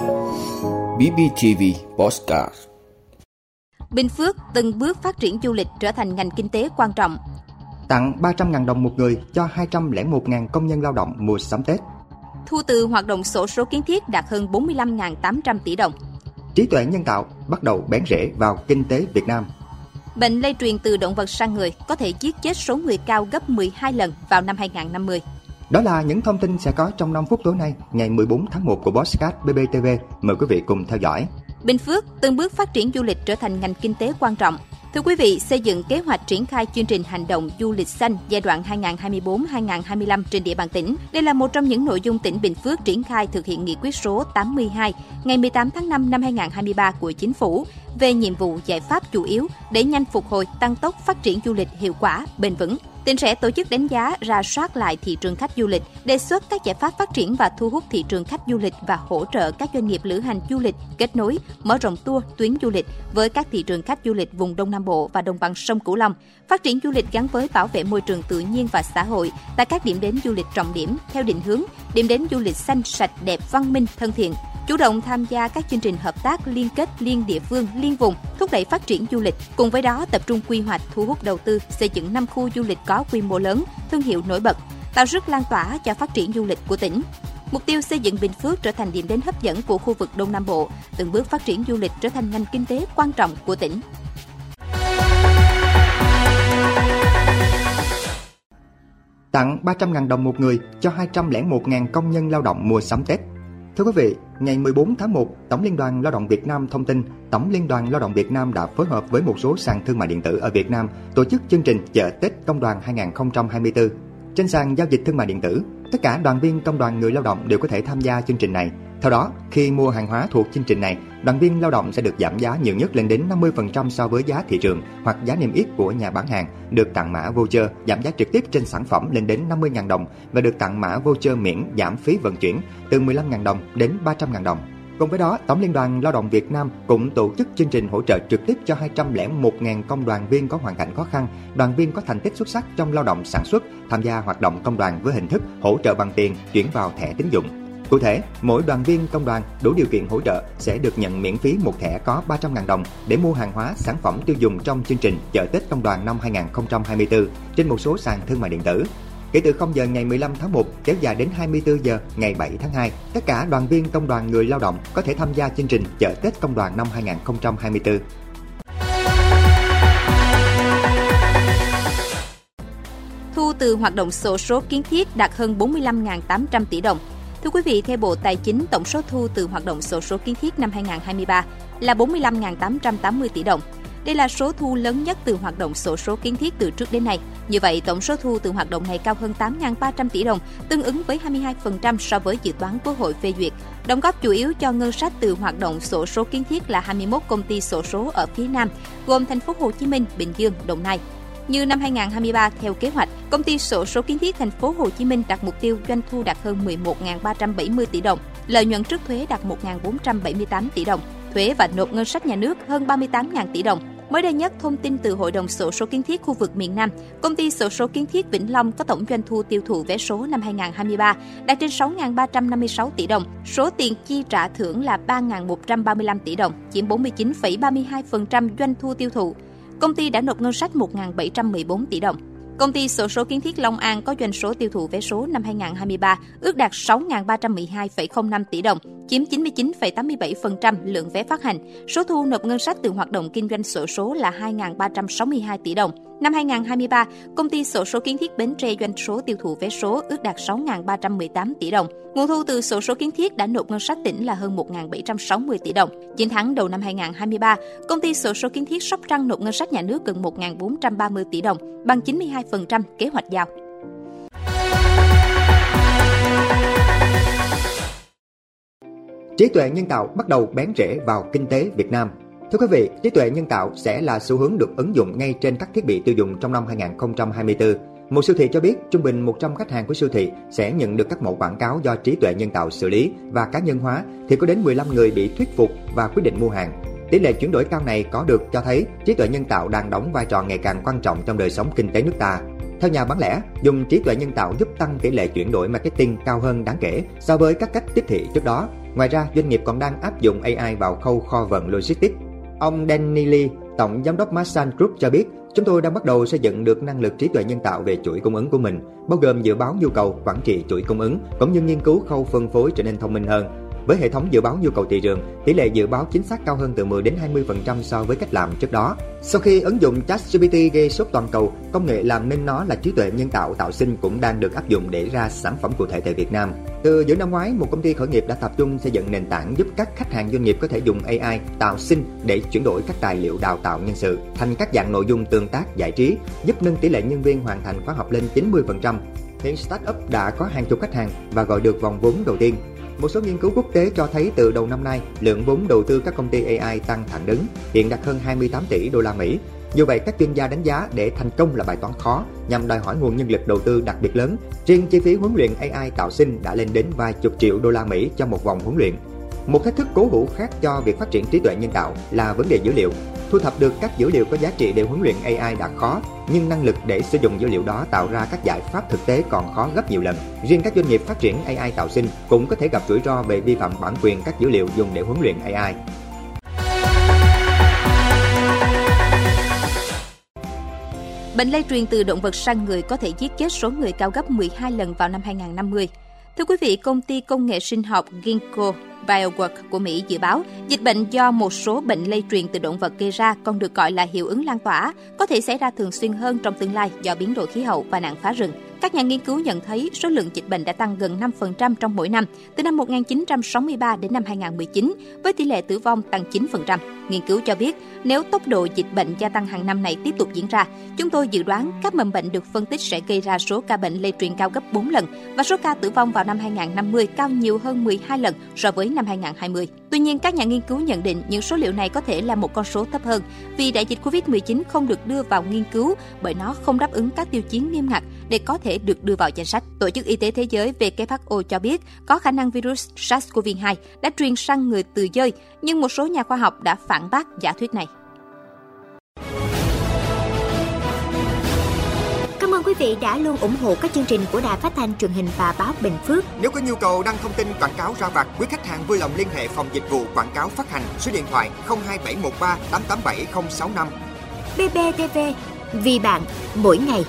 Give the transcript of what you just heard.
BBTV Postcard Bình Phước từng bước phát triển du lịch trở thành ngành kinh tế quan trọng. Tặng 300.000 đồng một người cho 201.000 công nhân lao động mùa sắm Tết. Thu từ hoạt động sổ số kiến thiết đạt hơn 45.800 tỷ đồng. Trí tuệ nhân tạo bắt đầu bén rễ vào kinh tế Việt Nam. Bệnh lây truyền từ động vật sang người có thể giết chết số người cao gấp 12 lần vào năm 2050. Đó là những thông tin sẽ có trong 5 phút tối nay, ngày 14 tháng 1 của Bosscat BBTV. Mời quý vị cùng theo dõi. Bình Phước từng bước phát triển du lịch trở thành ngành kinh tế quan trọng. Thưa quý vị, xây dựng kế hoạch triển khai chương trình hành động du lịch xanh giai đoạn 2024-2025 trên địa bàn tỉnh. Đây là một trong những nội dung tỉnh Bình Phước triển khai thực hiện nghị quyết số 82 ngày 18 tháng 5 năm 2023 của Chính phủ về nhiệm vụ giải pháp chủ yếu để nhanh phục hồi, tăng tốc phát triển du lịch hiệu quả, bền vững. Tỉnh sẽ tổ chức đánh giá, ra soát lại thị trường khách du lịch, đề xuất các giải pháp phát triển và thu hút thị trường khách du lịch và hỗ trợ các doanh nghiệp lữ hành du lịch kết nối, mở rộng tour, tuyến du lịch với các thị trường khách du lịch vùng Đông Nam Bộ và đồng bằng sông Cửu Long, phát triển du lịch gắn với bảo vệ môi trường tự nhiên và xã hội tại các điểm đến du lịch trọng điểm theo định hướng điểm đến du lịch xanh, sạch, đẹp, văn minh, thân thiện, chủ động tham gia các chương trình hợp tác liên kết liên địa phương, liên vùng, thúc đẩy phát triển du lịch. Cùng với đó, tập trung quy hoạch thu hút đầu tư, xây dựng 5 khu du lịch có quy mô lớn, thương hiệu nổi bật, tạo sức lan tỏa cho phát triển du lịch của tỉnh. Mục tiêu xây dựng Bình Phước trở thành điểm đến hấp dẫn của khu vực Đông Nam Bộ, từng bước phát triển du lịch trở thành ngành kinh tế quan trọng của tỉnh. Tặng 300.000 đồng một người cho 201.000 công nhân lao động mùa sắm Tết. Thưa quý vị, ngày 14 tháng 1, Tổng Liên đoàn Lao động Việt Nam thông tin Tổng Liên đoàn Lao động Việt Nam đã phối hợp với một số sàn thương mại điện tử ở Việt Nam tổ chức chương trình chợ Tết Công đoàn 2024. Trên sàn giao dịch thương mại điện tử, tất cả đoàn viên công đoàn người lao động đều có thể tham gia chương trình này. Theo đó, khi mua hàng hóa thuộc chương trình này, đoàn viên lao động sẽ được giảm giá nhiều nhất lên đến 50% so với giá thị trường hoặc giá niêm yết của nhà bán hàng, được tặng mã voucher giảm giá trực tiếp trên sản phẩm lên đến 50.000 đồng và được tặng mã voucher miễn giảm phí vận chuyển từ 15.000 đồng đến 300.000 đồng. Cùng với đó, Tổng Liên đoàn Lao động Việt Nam cũng tổ chức chương trình hỗ trợ trực tiếp cho 201.000 công đoàn viên có hoàn cảnh khó khăn, đoàn viên có thành tích xuất sắc trong lao động sản xuất, tham gia hoạt động công đoàn với hình thức hỗ trợ bằng tiền chuyển vào thẻ tín dụng. Cụ thể, mỗi đoàn viên công đoàn đủ điều kiện hỗ trợ sẽ được nhận miễn phí một thẻ có 300.000 đồng để mua hàng hóa, sản phẩm tiêu dùng trong chương trình chợ Tết Công đoàn năm 2024 trên một số sàn thương mại điện tử. Kể từ 0 giờ ngày 15 tháng 1 kéo dài đến 24 giờ ngày 7 tháng 2, tất cả đoàn viên công đoàn người lao động có thể tham gia chương trình chợ Tết Công đoàn năm 2024. Thu từ hoạt động sổ số kiến thiết đạt hơn 45.800 tỷ đồng. Thưa quý vị, theo Bộ Tài chính, tổng số thu từ hoạt động sổ số kiến thiết năm 2023 là 45.880 tỷ đồng. Đây là số thu lớn nhất từ hoạt động sổ số kiến thiết từ trước đến nay. Như vậy, tổng số thu từ hoạt động này cao hơn 8.300 tỷ đồng, tương ứng với 22% so với dự toán Quốc hội phê duyệt. Đóng góp chủ yếu cho ngân sách từ hoạt động sổ số kiến thiết là 21 công ty sổ số ở phía Nam, gồm thành phố Hồ Chí Minh, Bình Dương, Đồng Nai. Như năm 2023 theo kế hoạch, công ty sổ số kiến thiết thành phố Hồ Chí Minh đặt mục tiêu doanh thu đạt hơn 11.370 tỷ đồng, lợi nhuận trước thuế đạt 1.478 tỷ đồng, thuế và nộp ngân sách nhà nước hơn 38.000 tỷ đồng. Mới đây nhất, thông tin từ Hội đồng sổ số kiến thiết khu vực miền Nam, công ty sổ số kiến thiết Vĩnh Long có tổng doanh thu tiêu thụ vé số năm 2023 đạt trên 6.356 tỷ đồng, số tiền chi trả thưởng là 3.135 tỷ đồng, chiếm 49,32% doanh thu tiêu thụ công ty đã nộp ngân sách 1.714 tỷ đồng. Công ty sổ số kiến thiết Long An có doanh số tiêu thụ vé số năm 2023 ước đạt 6.312,05 tỷ đồng, chiếm 99,87% lượng vé phát hành. Số thu nộp ngân sách từ hoạt động kinh doanh sổ số là 2.362 tỷ đồng. Năm 2023, công ty sổ số kiến thiết Bến Tre doanh số tiêu thụ vé số ước đạt 6.318 tỷ đồng. Nguồn thu từ sổ số kiến thiết đã nộp ngân sách tỉnh là hơn 1.760 tỷ đồng. 9 tháng đầu năm 2023, công ty sổ số kiến thiết Sóc Trăng nộp ngân sách nhà nước gần 1.430 tỷ đồng, bằng 92% kế hoạch giao. Trí tuệ nhân tạo bắt đầu bén rễ vào kinh tế Việt Nam Thưa quý vị, trí tuệ nhân tạo sẽ là xu hướng được ứng dụng ngay trên các thiết bị tiêu dùng trong năm 2024. Một siêu thị cho biết trung bình 100 khách hàng của siêu thị sẽ nhận được các mẫu quảng cáo do trí tuệ nhân tạo xử lý và cá nhân hóa thì có đến 15 người bị thuyết phục và quyết định mua hàng. Tỷ lệ chuyển đổi cao này có được cho thấy trí tuệ nhân tạo đang đóng vai trò ngày càng quan trọng trong đời sống kinh tế nước ta. Theo nhà bán lẻ, dùng trí tuệ nhân tạo giúp tăng tỷ lệ chuyển đổi marketing cao hơn đáng kể so với các cách tiếp thị trước đó Ngoài ra, doanh nghiệp còn đang áp dụng AI vào khâu kho vận logistics. Ông Danny Lee, tổng giám đốc Masan Group cho biết, chúng tôi đang bắt đầu xây dựng được năng lực trí tuệ nhân tạo về chuỗi cung ứng của mình, bao gồm dự báo nhu cầu, quản trị chuỗi cung ứng, cũng như nghiên cứu khâu phân phối trở nên thông minh hơn với hệ thống dự báo nhu cầu thị trường, tỷ lệ dự báo chính xác cao hơn từ 10 đến 20% so với cách làm trước đó. Sau khi ứng dụng ChatGPT gây sốt toàn cầu, công nghệ làm nên nó là trí tuệ nhân tạo tạo sinh cũng đang được áp dụng để ra sản phẩm cụ thể tại Việt Nam. Từ giữa năm ngoái, một công ty khởi nghiệp đã tập trung xây dựng nền tảng giúp các khách hàng doanh nghiệp có thể dùng AI tạo sinh để chuyển đổi các tài liệu đào tạo nhân sự thành các dạng nội dung tương tác giải trí, giúp nâng tỷ lệ nhân viên hoàn thành khóa học lên 90%. Hiện startup đã có hàng chục khách hàng và gọi được vòng vốn đầu tiên. Một số nghiên cứu quốc tế cho thấy từ đầu năm nay, lượng vốn đầu tư các công ty AI tăng thẳng đứng, hiện đạt hơn 28 tỷ đô la Mỹ. Dù vậy, các chuyên gia đánh giá để thành công là bài toán khó, nhằm đòi hỏi nguồn nhân lực đầu tư đặc biệt lớn. Riêng chi phí huấn luyện AI tạo sinh đã lên đến vài chục triệu đô la Mỹ cho một vòng huấn luyện. Một thách thức cố hữu khác cho việc phát triển trí tuệ nhân tạo là vấn đề dữ liệu. Thu thập được các dữ liệu có giá trị để huấn luyện AI đã khó, nhưng năng lực để sử dụng dữ liệu đó tạo ra các giải pháp thực tế còn khó gấp nhiều lần. Riêng các doanh nghiệp phát triển AI tạo sinh cũng có thể gặp rủi ro về vi phạm bản quyền các dữ liệu dùng để huấn luyện AI. Bệnh lây truyền từ động vật sang người có thể giết chết số người cao gấp 12 lần vào năm 2050. Thưa quý vị, công ty công nghệ sinh học Ginkgo Biowork của Mỹ dự báo dịch bệnh do một số bệnh lây truyền từ động vật gây ra còn được gọi là hiệu ứng lan tỏa, có thể xảy ra thường xuyên hơn trong tương lai do biến đổi khí hậu và nạn phá rừng. Các nhà nghiên cứu nhận thấy số lượng dịch bệnh đã tăng gần 5% trong mỗi năm, từ năm 1963 đến năm 2019, với tỷ lệ tử vong tăng 9%. Nghiên cứu cho biết, nếu tốc độ dịch bệnh gia tăng hàng năm này tiếp tục diễn ra, chúng tôi dự đoán các mầm bệnh được phân tích sẽ gây ra số ca bệnh lây truyền cao gấp 4 lần và số ca tử vong vào năm 2050 cao nhiều hơn 12 lần so với năm 2020. Tuy nhiên, các nhà nghiên cứu nhận định những số liệu này có thể là một con số thấp hơn vì đại dịch COVID-19 không được đưa vào nghiên cứu bởi nó không đáp ứng các tiêu chí nghiêm ngặt để có thể được đưa vào danh sách. Tổ chức Y tế Thế giới WHO cho biết có khả năng virus SARS-CoV-2 đã truyền sang người từ dơi, nhưng một số nhà khoa học đã phản bác giả thuyết này. Cảm ơn quý vị đã luôn ủng hộ các chương trình của Đài Phát thanh truyền hình và báo Bình Phước. Nếu có nhu cầu đăng thông tin quảng cáo ra vặt, quý khách hàng vui lòng liên hệ phòng dịch vụ quảng cáo phát hành số điện thoại 02713 887065. BBTV, vì bạn, mỗi ngày.